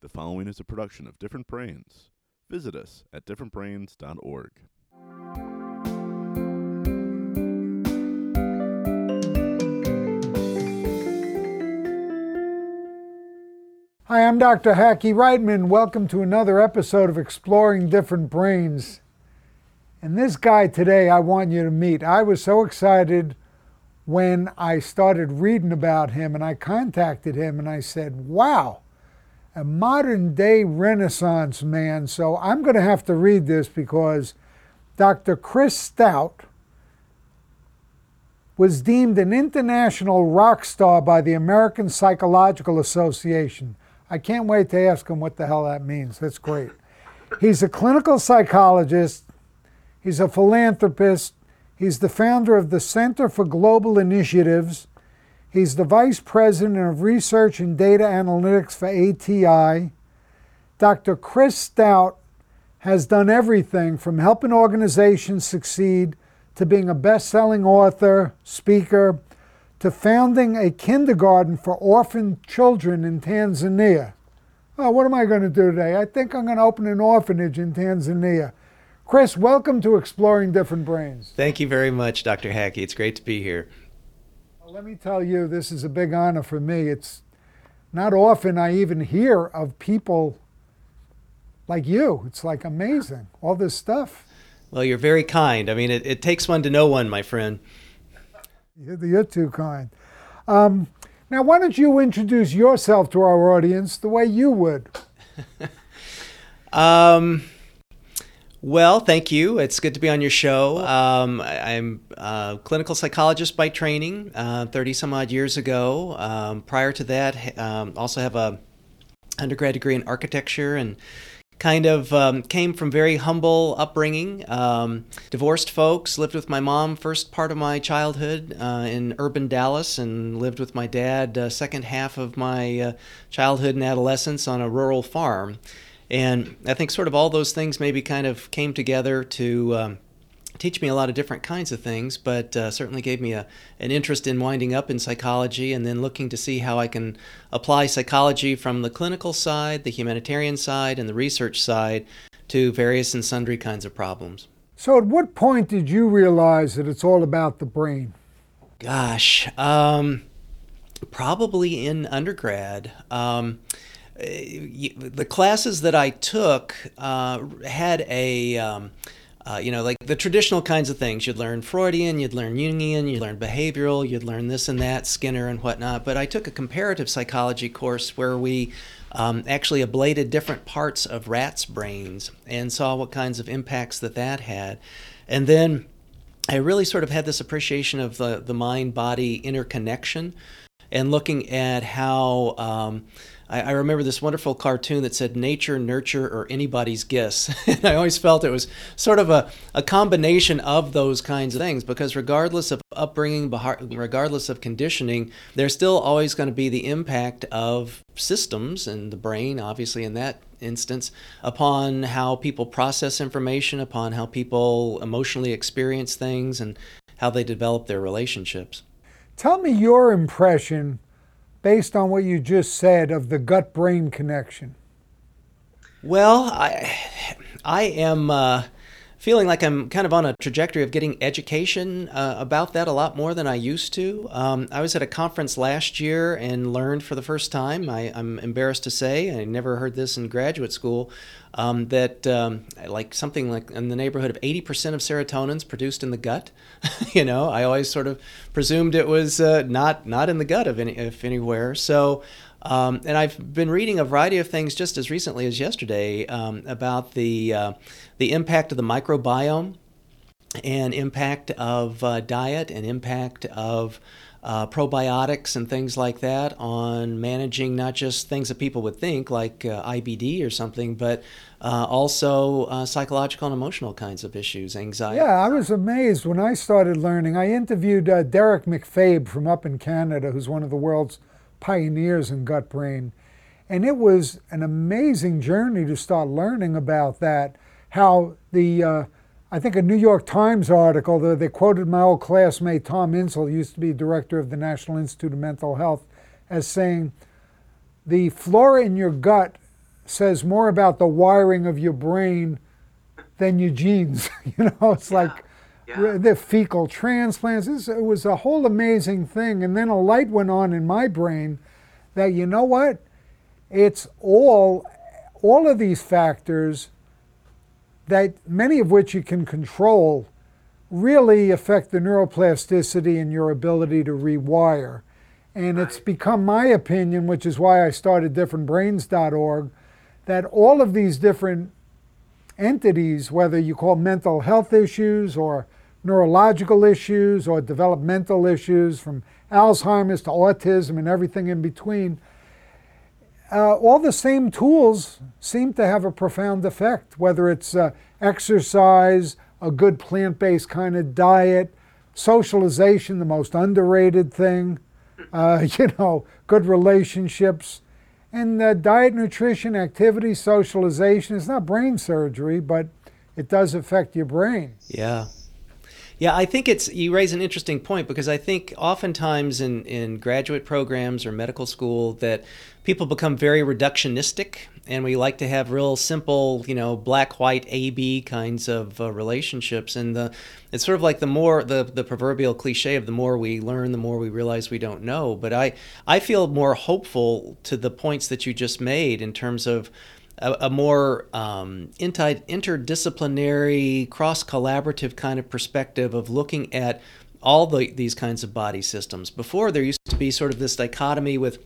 The following is a production of Different Brains. Visit us at differentbrains.org. Hi, I'm Dr. Hackie Reitman. Welcome to another episode of Exploring Different Brains. And this guy today, I want you to meet. I was so excited when I started reading about him and I contacted him and I said, wow, a modern day Renaissance man. So I'm going to have to read this because Dr. Chris Stout was deemed an international rock star by the American Psychological Association. I can't wait to ask him what the hell that means. That's great. He's a clinical psychologist, he's a philanthropist, he's the founder of the Center for Global Initiatives, He's the Vice President of Research and Data Analytics for ATI. Dr. Chris Stout has done everything from helping organizations succeed to being a best selling author, speaker, to founding a kindergarten for orphan children in Tanzania. Oh, what am I going to do today? I think I'm going to open an orphanage in Tanzania. Chris, welcome to Exploring Different Brains. Thank you very much, Dr. Hackie. It's great to be here. Let me tell you, this is a big honor for me. It's not often I even hear of people like you. It's like amazing, all this stuff. Well, you're very kind. I mean, it, it takes one to know one, my friend. You're, you're too kind. Um, now, why don't you introduce yourself to our audience the way you would? um, well, thank you. It's good to be on your show. Um, I, am a clinical psychologist by training, uh, 30 some odd years ago. Um, prior to that, um, also have a undergrad degree in architecture and kind of um, came from very humble upbringing. Um, divorced folks, lived with my mom first part of my childhood uh, in urban Dallas, and lived with my dad uh, second half of my uh, childhood and adolescence on a rural farm. And I think sort of all those things maybe kind of came together to um, teach me a lot of different kinds of things, but uh, certainly gave me a, an interest in winding up in psychology and then looking to see how I can apply psychology from the clinical side, the humanitarian side, and the research side to various and sundry kinds of problems. So, at what point did you realize that it's all about the brain? Gosh, um, probably in undergrad. Um, the classes that I took uh, had a, um, uh, you know, like the traditional kinds of things. You'd learn Freudian, you'd learn Jungian, you'd learn behavioral, you'd learn this and that, Skinner and whatnot. But I took a comparative psychology course where we um, actually ablated different parts of rats' brains and saw what kinds of impacts that that had. And then I really sort of had this appreciation of the, the mind body interconnection and looking at how. Um, I, I, remember this wonderful cartoon that said nature, nurture, or anybody's guess. and I always felt it was sort of a, a combination of those kinds of things because regardless of upbringing, regardless of conditioning, there's still always going to be the impact of systems and the brain, obviously, in that instance, upon how people process information, upon how people emotionally experience things, and how they develop their relationships. Tell me your impression based on what you just said of the gut brain connection? Well, I, I am uh, feeling like I'm kind of on a trajectory of getting education uh, about that a lot more than I used to. Um, I was at a conference last year and learned for the first time, I, am embarrassed to say, I never heard this in graduate school, um, that um, like something like in the neighborhood of 80% of serotonin is produced in the gut. you know, I always sort of presumed it was uh, not not in the gut of any if anywhere. So. Um, and I've been reading a variety of things just as recently as yesterday um, about the uh, the impact of the microbiome and impact of uh, diet and impact of uh, probiotics and things like that on managing not just things that people would think like uh, IBD or something, but uh, also uh, psychological and emotional kinds of issues, anxiety. Yeah, I was amazed when I started learning. I interviewed uh, Derrick MacFabe from up in Canada, who's one of the world's pioneers in gut brain. And it was an amazing journey to start learning about that, how the uh, I think a New York Times article, that they quoted my old classmate Tom Insel, used to be director of the National Institute of Mental Health, as saying, the flora in your gut says more about the wiring of your brain than your genes. you know, it's Yeah, like yeah. the fecal transplants. This, it was a whole amazing thing. And then a light went on in my brain that, you know what? It's all, all of these factors that many of which you can control really affect the neuroplasticity and your ability to rewire. And it's become my opinion, which is why I started differentbrains.org, that all of these different entities, whether you call mental health issues or neurological issues or developmental issues from Alzheimer's to autism and everything in between, uh, all the same tools seem to have a profound effect, whether it's uh, exercise, a good plant based kind of diet, socialization, the most underrated thing, uh, you know, good relationships. And uh, diet, nutrition, activity, socialization, it's not brain surgery, but it does affect your brain. Yeah. Yeah, I think it's you raise an interesting point because I think oftentimes in, in graduate programs or medical school that people become very reductionistic and we like to have real simple, you know, black white A B kinds of uh, relationships. And the it's sort of like the more the the proverbial cliche of the more we learn the more we realize we don't know, but I I feel more hopeful to the points that you just made in terms of a, a more um, interdisciplinary, cross collaborative kind of perspective of looking at all the, these kinds of body systems. Before, there used to be sort of this dichotomy with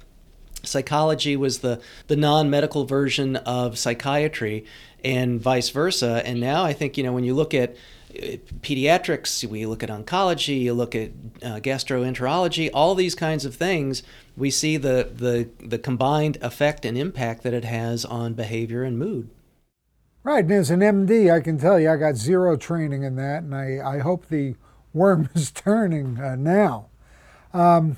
psychology was the, the non medical version of psychiatry and vice versa. And now I think, you know, when you look at pediatrics, we look at oncology, you look at uh, gastroenterology, all these kinds of things, we see the, the, the combined effect and impact that it has on behavior and mood. Right, and as an MD, I can tell you I got zero training in that, and I, I hope the worm is turning uh, now. Um,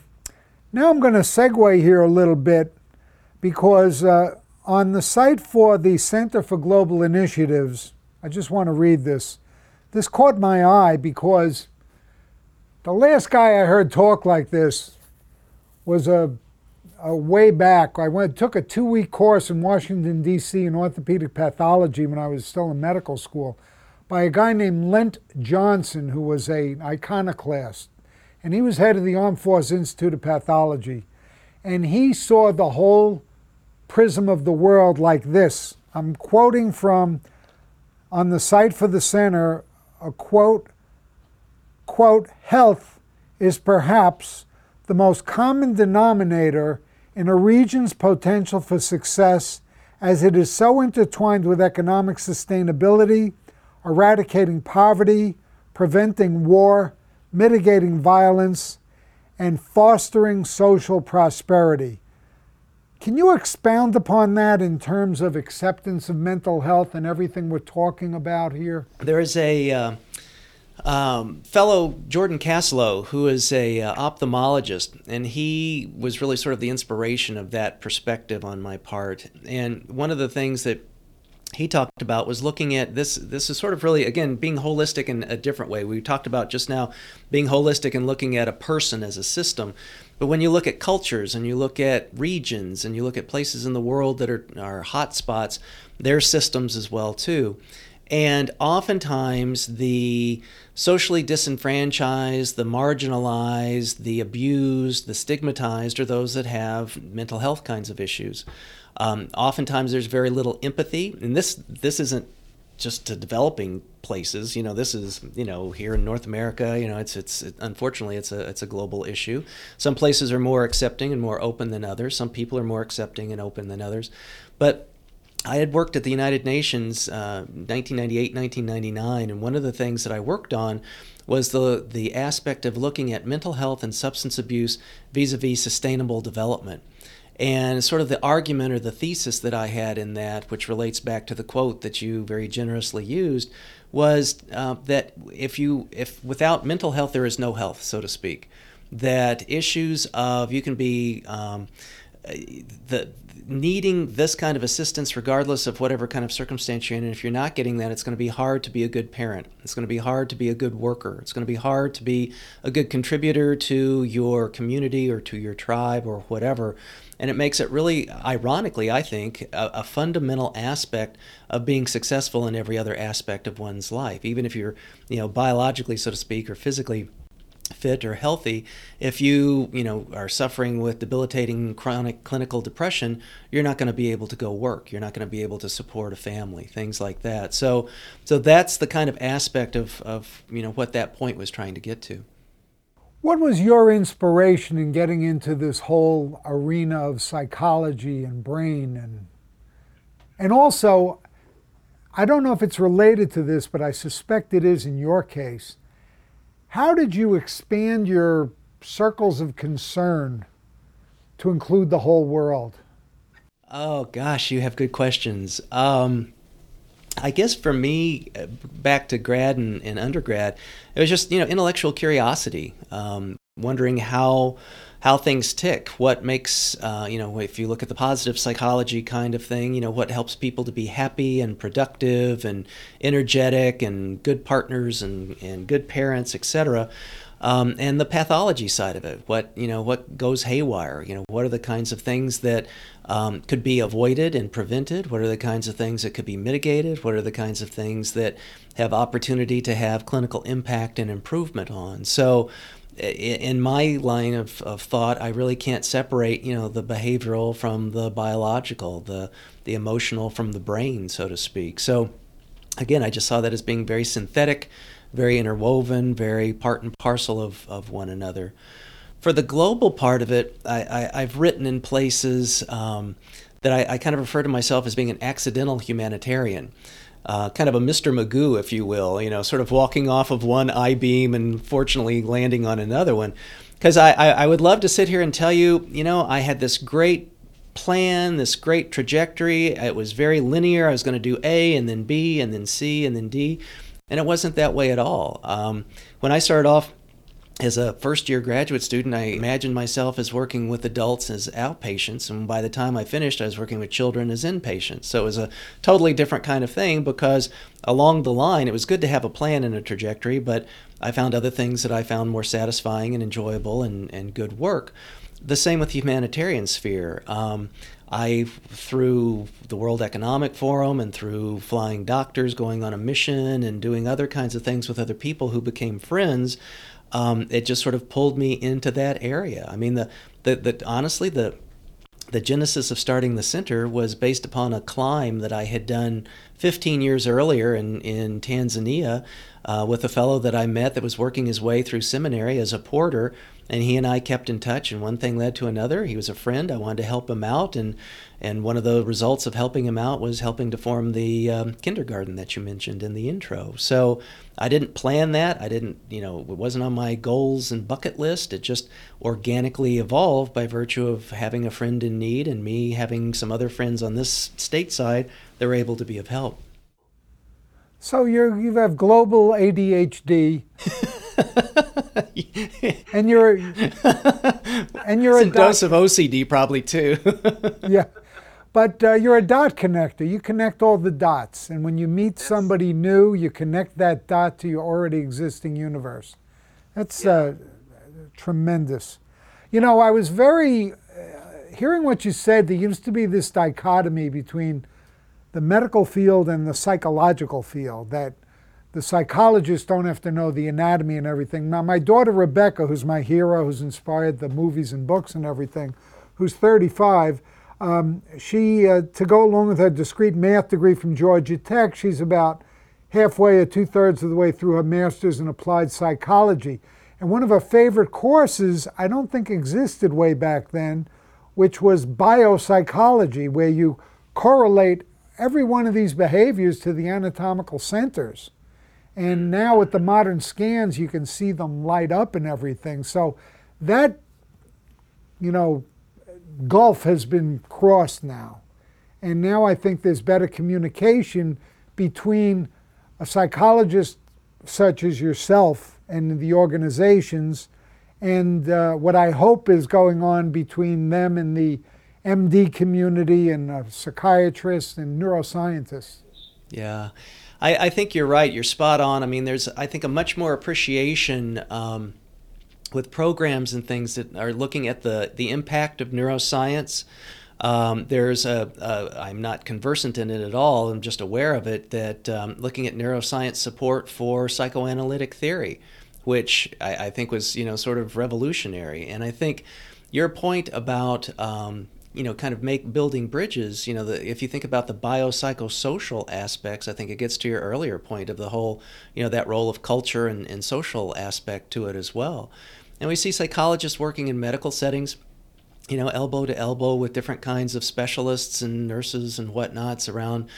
now I'm going to segue here a little bit because uh, on the site for the Center for Global Initiatives, I just want to read this. This caught my eye because the last guy I heard talk like this was a uh, way back. I went took a two week course in Washington D.C. in orthopedic pathology when I was still in medical school by a guy named Lent Johnson, who was a iconoclast, and he was head of the Armed Forces Institute of Pathology, and he saw the whole prism of the world like this. I'm quoting from on the site for the center a quote quote health is perhaps the most common denominator in a region's potential for success as it is so intertwined with economic sustainability, eradicating poverty, preventing war, mitigating violence, and fostering social prosperity. Can you expound upon that in terms of acceptance of mental health and everything we're talking about here? There is a uh, um, fellow, Jordan Kassalow, who is a uh, ophthalmologist, and he was really sort of the inspiration of that perspective on my part. And one of the things that he talked about was looking at this this is sort of really again being holistic in a different way we talked about just now being holistic and looking at a person as a system but when you look at cultures and you look at regions and you look at places in the world that are, are hot spots they're systems as well too and oftentimes the socially disenfranchised, the marginalized, the abused, the stigmatized are those that have mental health kinds of issues. Um, oftentimes there's very little empathy, and this this isn't just to developing places. You know, this is you know here in North America. You know, it's it's it, unfortunately it's a it's a global issue. Some places are more accepting and more open than others. Some people are more accepting and open than others, but I had worked at the United Nations uh, 1998, 1999, and one of the things that I worked on was the the aspect of looking at mental health and substance abuse vis-a-vis sustainable development. And sort of the argument or the thesis that I had in that, which relates back to the quote that you very generously used, was uh, that if you if without mental health there is no health, so to speak. That issues of you can be um, the needing this kind of assistance regardless of whatever kind of circumstance you're in and if you're not getting that it's going to be hard to be a good parent it's going to be hard to be a good worker it's going to be hard to be a good contributor to your community or to your tribe or whatever and it makes it really, ironically, I think, a, a fundamental aspect of being successful in every other aspect of one's life, even if you're, you know, biologically, so to speak, or physically fit or healthy if you you know are suffering with debilitating chronic clinical depression you're not going to be able to go work. You're not going to be able to support a family things like that. So so that's the kind of aspect of of you know what that point was trying to get to what was your inspiration in getting into this whole arena of psychology and brain and and also I don't know if it's related to this but I suspect it is in your case how did you expand your circles of concern to include the whole world? Oh gosh, you have good questions. Um, I guess for me, uh, back to grad and, and, undergrad, it was just you know intellectual curiosity, um, wondering how how things tick, what makes, uh, you know, if you look at the positive psychology kind of thing, you know, what helps people to be happy and productive and energetic and good partners and, and good parents, etc. Um, and the pathology side of it, what, you know, what goes haywire, you know, what are the kinds of things that um, could be avoided and prevented? What are the kinds of things that could be mitigated? What are the kinds of things that have opportunity to have clinical impact and improvement on? So, in my line of, of thought, I really can't separate, you know, the behavioral from the biological, the the emotional from the brain, so to speak. So, again, I just saw that as being very synthetic, very interwoven, very part and parcel of, of one another. For the global part of it, I, have written in places um, that I, I kind of refer to myself as being an accidental humanitarian uh, kind of a Mr. Magoo, if you will, you know, sort of walking off of one I beam and fortunately landing on another one. Because I, I, I would love to sit here and tell you, you know, I had this great plan, this great trajectory. It was very linear. I was going to do A and then B and then C and then D. And it wasn't that way at all. Um, when I started off, as a first year graduate student, I imagined myself as working with adults as outpatients. And by the time I finished, I was working with children as inpatients. So it was a totally different kind of thing because along the line, it was good to have a plan and a trajectory, but I found other things that I found more satisfying and enjoyable and, and good work. The same with the humanitarian sphere. Um, I, through the World Economic Forum and through flying doctors, going on a mission and doing other kinds of things with other people who became friends, um, it just sort of pulled me into that area. I mean, the, the, the honestly, the the genesis of starting the center was based upon a climb that I had done 15 years earlier in, in Tanzania uh, with a fellow that I met that was working his way through seminary as a porter. And he and I kept in touch, and one thing led to another. He was a friend. I wanted to help him out, and and one of the results of helping him out was helping to form the um, kindergarten that you mentioned in the intro. So I didn't plan that. I didn't, you know, it wasn't on my goals and bucket list. It just organically evolved by virtue of having a friend in need and me having some other friends on this state side that were able to be of help. So you you have global ADHD. and you're and you're a, a dose of OCD probably too. yeah, but uh, you're a dot connector. You connect all the dots, and when you meet somebody new, you connect that dot to your already existing universe. That's uh, tremendous. You know, I was very uh, hearing what you said. There used to be this dichotomy between the medical field and the psychological field that the psychologists don't have to know the anatomy and everything. Now, my daughter Rebecca, who's my hero, who's inspired the movies and books and everything, who's 35, um, she, uh, to go along with her discrete math degree from Georgia Tech, she's about halfway or two thirds of the way through her master's in applied psychology. And one of her favorite courses, I don't think existed way back then, which was biopsychology, where you correlate every one of these behaviors to the anatomical centers. And now with the modern scans, you can see them light up and everything. So that, you know, gulf has been crossed now. And now I think there's better communication between a psychologist such as yourself and the organizations and uh, what I hope is going on between them and the MD community and psychiatrists and neuroscientists. Yeah. I, I, think you're right. You're spot on. I mean, there's, I think, a much more appreciation um, with programs and things that are looking at the, the impact of neuroscience. Um, there's a, a, I'm not conversant in it at all, I'm just aware of it, that um, looking at neuroscience support for psychoanalytic theory, which I, I, think was, you know, sort of revolutionary. And I think your point about, um, you know, kind of make building bridges, you know, the, if you think about the biopsychosocial aspects, I think it gets to your earlier point of the whole, you know, that role of culture and, and social aspect to it as well. And we see psychologists working in medical settings, you know, elbow to elbow with different kinds of specialists and nurses and whatnots around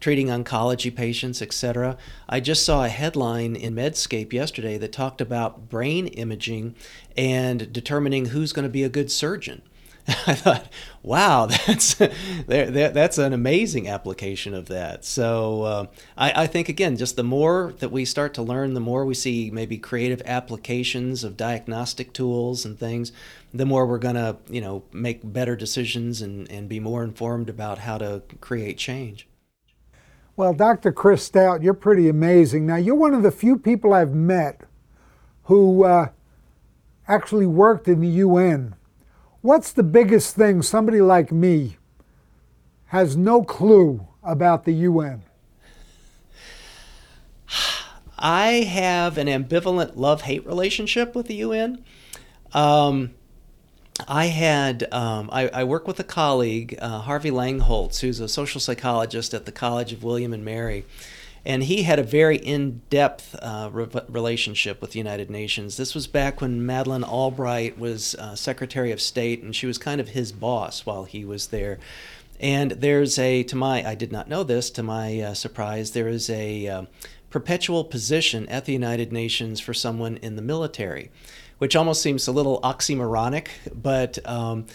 treating oncology patients, etc. I just saw a headline in Medscape yesterday that talked about brain imaging and determining who's going to be a good surgeon. I thought, wow, that's that's an amazing application of that. So uh, I, I, think again, just the more that we start to learn, the more we see maybe creative applications of diagnostic tools and things, the more we're to you know make better decisions and, and be more informed about how to create change. Well, Dr. Chris Stout, you're pretty amazing. Now, you're one of the few people I've met who uh, actually worked in the UN What's the biggest thing somebody like me has no clue about the UN? I have an ambivalent love hate relationship with the UN. Um, I had um, I, I, work with a colleague, uh, Harvey Langholtz, who's a social psychologist at the College of William and Mary, and he had a very in-depth uh, re- relationship with the United Nations. This was back when Madeleine Albright was uh, Secretary of State, and she was kind of his boss while he was there. And there's a, to my, I did not know this, to my uh, surprise, there is a uh, perpetual position at the United Nations for someone in the military, which almost seems a little oxymoronic, but um,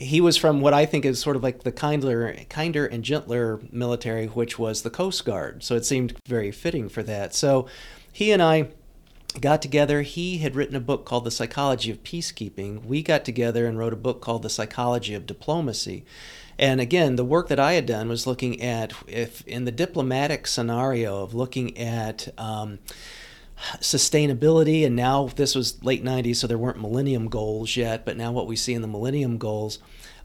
he was from what I think is sort of like the kinder, kinder and gentler military, which was the Coast Guard. So it seemed very fitting for that. So he and I got together. He had written a book called The Psychology of Peacekeeping. We got together and wrote a book called The Psychology of Diplomacy. And again, the work that I had done was looking at if in the diplomatic scenario of looking at um, sustainability and now this was late 90s so there weren't millennium goals yet but now what we see in the millennium goals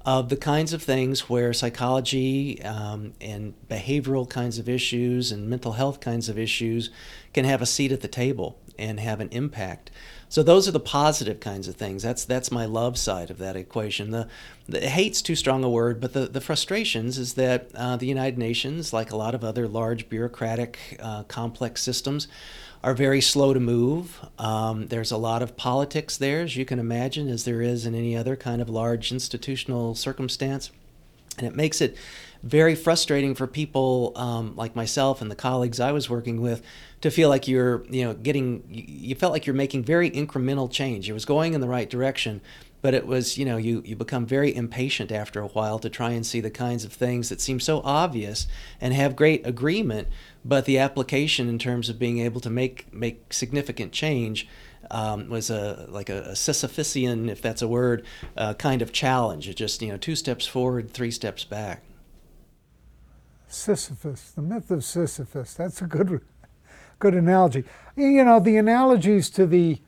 of the kinds of things where psychology um, and behavioral kinds of issues and mental health kinds of issues can have a seat at the table and have an impact. So those are the positive kinds of things. That's that's my love side of that equation. The, the hate's too strong a word but the, the frustrations is that uh, the united nations like a lot of other large bureaucratic uh, complex systems are very slow to move. Um, there's a lot of politics there, as you can imagine, as there is in any other kind of large institutional circumstance. And it makes it very frustrating for people um, like myself and the colleagues I was working with to feel like you're, you know, getting, you felt like you're making very incremental change. It was going in the right direction, but it was, you know, you, you become very impatient after a while to try and see the kinds of things that seem so obvious and have great agreement but the application in terms of being able to make make significant change um, was a like a, a, Sisyphusian, if that's a word, uh, kind of challenge. It just you know two steps forward, three steps back. Sisyphus, the myth of Sisyphus. That's a good good analogy. You know the analogies to the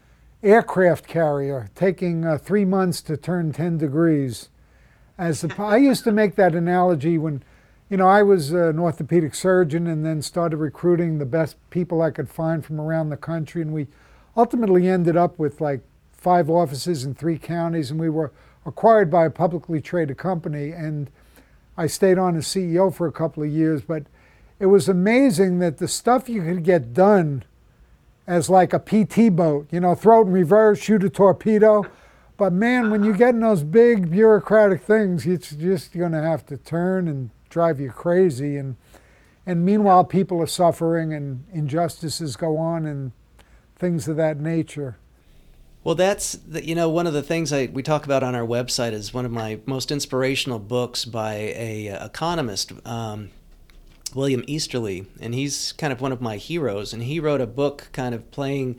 aircraft carrier taking uh, three months to turn ten degrees. As a, I used to make that analogy when you know, I was an orthopedic surgeon and then started recruiting the best people I could find from around the country. And we ultimately ended up with like five offices in three counties. And we were acquired by a publicly traded company. And I stayed on as CEO for a couple of years. But it was amazing that the stuff you could get done as like a PT boat, you know, throw it in reverse, shoot a torpedo. But man, when you get in those big bureaucratic things, it's just going to have to turn and drive you crazy. And, and meanwhile, people are suffering and injustices go on and things of that nature. Well, that's the, you know one of the things I, we talk about on our website is one of my most inspirational books by a, a economist, um, William Easterly, and he's kind of one of my heroes. And he wrote a book kind of playing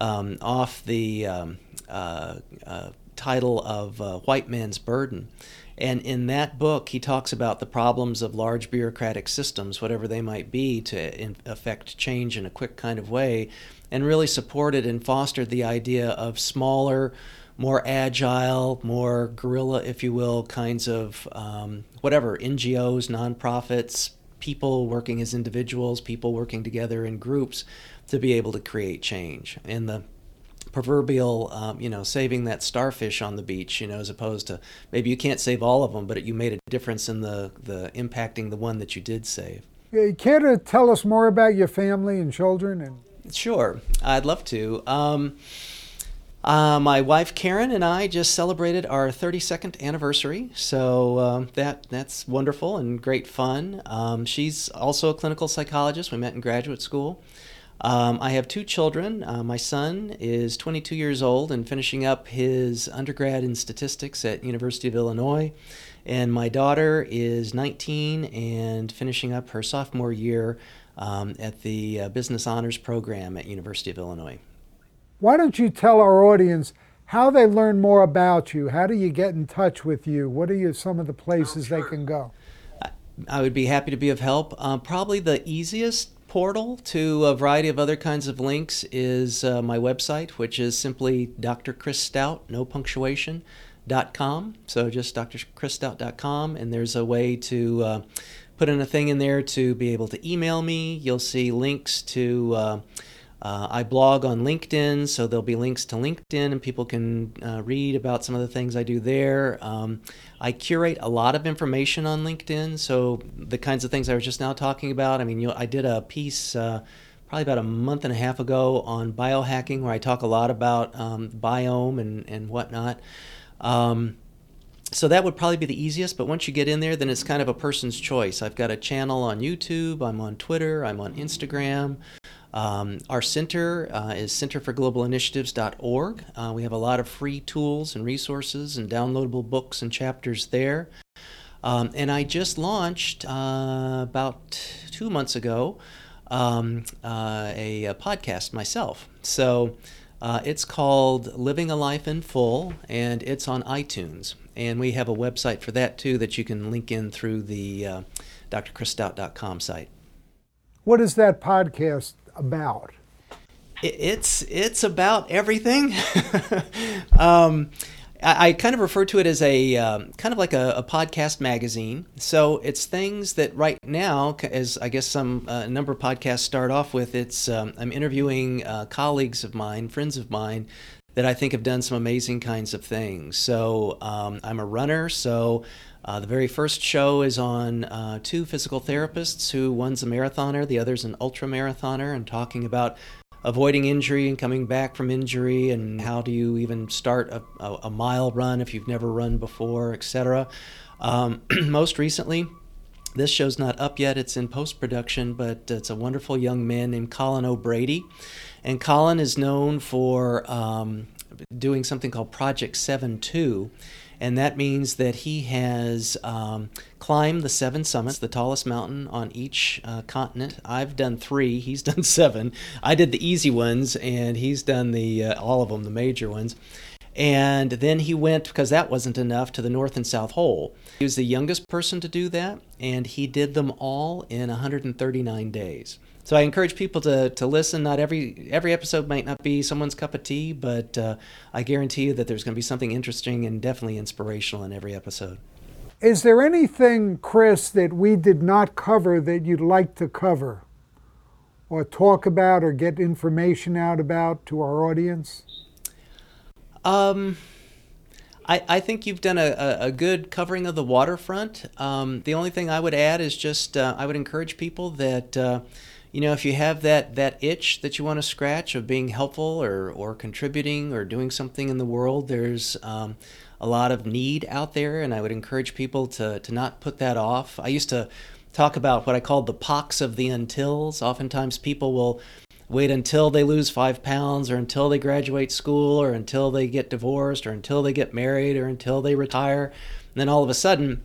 um, off the um, uh, uh, title of uh, White Man's Burden, And in that book, he talks about the problems of large bureaucratic systems, whatever they might be, to affect change in a quick kind of way, and really supported and fostered the idea of smaller, more agile, more guerrilla, if you will, kinds of um, whatever NGOs, nonprofits, people working as individuals, people working together in groups to be able to create change. And the proverbial, um, you know, saving that starfish on the beach, you know, as opposed to maybe you can't save all of them, but you made a difference in the, the impacting the one that you did save. Care to tell us more about your family and children? And sure, I'd love to. Um, uh, my wife Karen and I just celebrated our 32nd anniversary, so um, that that's wonderful and great fun. Um, she's also a clinical psychologist. We met in graduate school. Um, I have two children. Uh, my son is 22 years old and finishing up his undergrad in statistics at University of Illinois, and my daughter is 19 and finishing up her sophomore year um, at the uh, Business Honors Program at University of Illinois. Why don't you tell our audience how they learn more about you? How do you get in touch with you? What are you, some of the places oh, sure. they can go? I would be happy to be of help. Um, probably the easiest portal to a variety of other kinds of links is uh, my website, which is simply Dr. Chris Stout, no punctuation, dot com. So just drchristout.com, and there's a way to uh, put in a thing in there to be able to email me. You'll see links to uh, uh, I blog on LinkedIn, so there'll be links to LinkedIn, and people can uh, read about some of the things I do there. Um, I curate a lot of information on LinkedIn, so the kinds of things I was just now talking about. I mean, I did a piece uh, probably about a month and a half ago on biohacking, where I talk a lot about um, biome and and whatnot. Um, so that would probably be the easiest but once you get in there then it's kind of a person's choice i've got a channel on youtube i'm on twitter i'm on instagram um, our center uh, is centerforglobalinitiatives.org. Uh, we have a lot of free tools and resources and downloadable books and chapters there. Um, and I just launched uh, about two months ago um, uh, a, a, podcast myself. So uh, it's called Living a Life in Full, and it's on iTunes. And we have a website for that too that you can link in through the uh, drchristout.com site. What is that podcast about? It's it's about everything. um, I, I, kind of refer to it as a um, kind of like a, a, podcast magazine. So it's things that right now, as I guess some uh, number of podcasts start off with, it's um, I'm interviewing uh, colleagues of mine, friends of mine that I think have done some amazing kinds of things. So um, I'm a runner, so uh, the very first show is on uh, two physical therapists who one's a marathoner, the other's an ultra marathoner, and talking about avoiding injury and coming back from injury and how do you even start a, a, a mile run if you've never run before, etc. Um, most recently, this show's not up yet, it's in post production, but it's a wonderful young man named Colin O'Brady. And Colin is known for um, doing something called Project 7 2 and that means that he has um, climbed the seven summits, the tallest mountain on each uh, continent. I've done three; he's done seven. I did the easy ones, and he's done the uh, all of them, the major ones. And then he went because that wasn't enough to the North and South Pole. He was the youngest person to do that, and he did them all in 139 days. So I encourage people to, to listen. Not every every episode might not be someone's cup of tea, but uh, I guarantee you that there's going to be something interesting and definitely inspirational in every episode. Is there anything, Chris, that we did not cover that you'd like to cover, or talk about, or get information out about to our audience? Um. I, I think you've done a, a, good covering of the waterfront. Um, the only thing I would add is just uh, I would encourage people that uh, you know, if you have that that itch that you want to scratch of being helpful or or contributing or doing something in the world, there's um, a lot of need out there, and I would encourage people to to not put that off. I used to talk about what I called the pox of the untils. Oftentimes, people will wait until they lose five pounds or until they graduate school or until they get divorced or until they get married or until they retire. And then all of a sudden,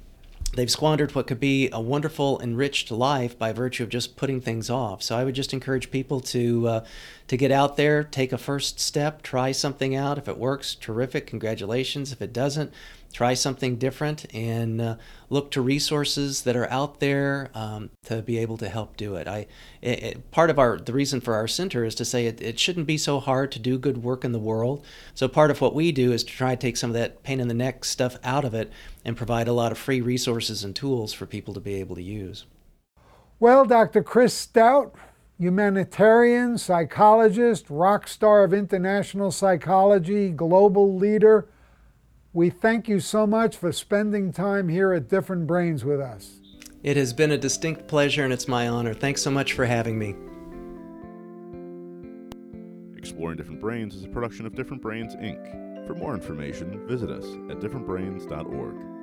they've squandered what could be a wonderful, enriched life by virtue of just putting things off. So I would just encourage people to uh, to get out there, take a first step, try something out. If it works, terrific, congratulations. If it doesn't, try something different and uh, look to resources that are out there um, to be able to help do it. I it, it, part of our the reason for our center is to say it, it shouldn't be so hard to do good work in the world. So part of what we do is to try to take some of that pain in the neck stuff out of it and provide a lot of free resources and tools for people to be able to use. Well, Dr. Chris Stout, humanitarian, psychologist, rock star of international psychology, global leader. We thank you so much for spending time here at Different Brains with us. It has been a distinct pleasure and it's my honor. Thanks so much for having me. Exploring Different Brains is a production of Different Brains, Inc. For more information, visit us at differentbrains.org.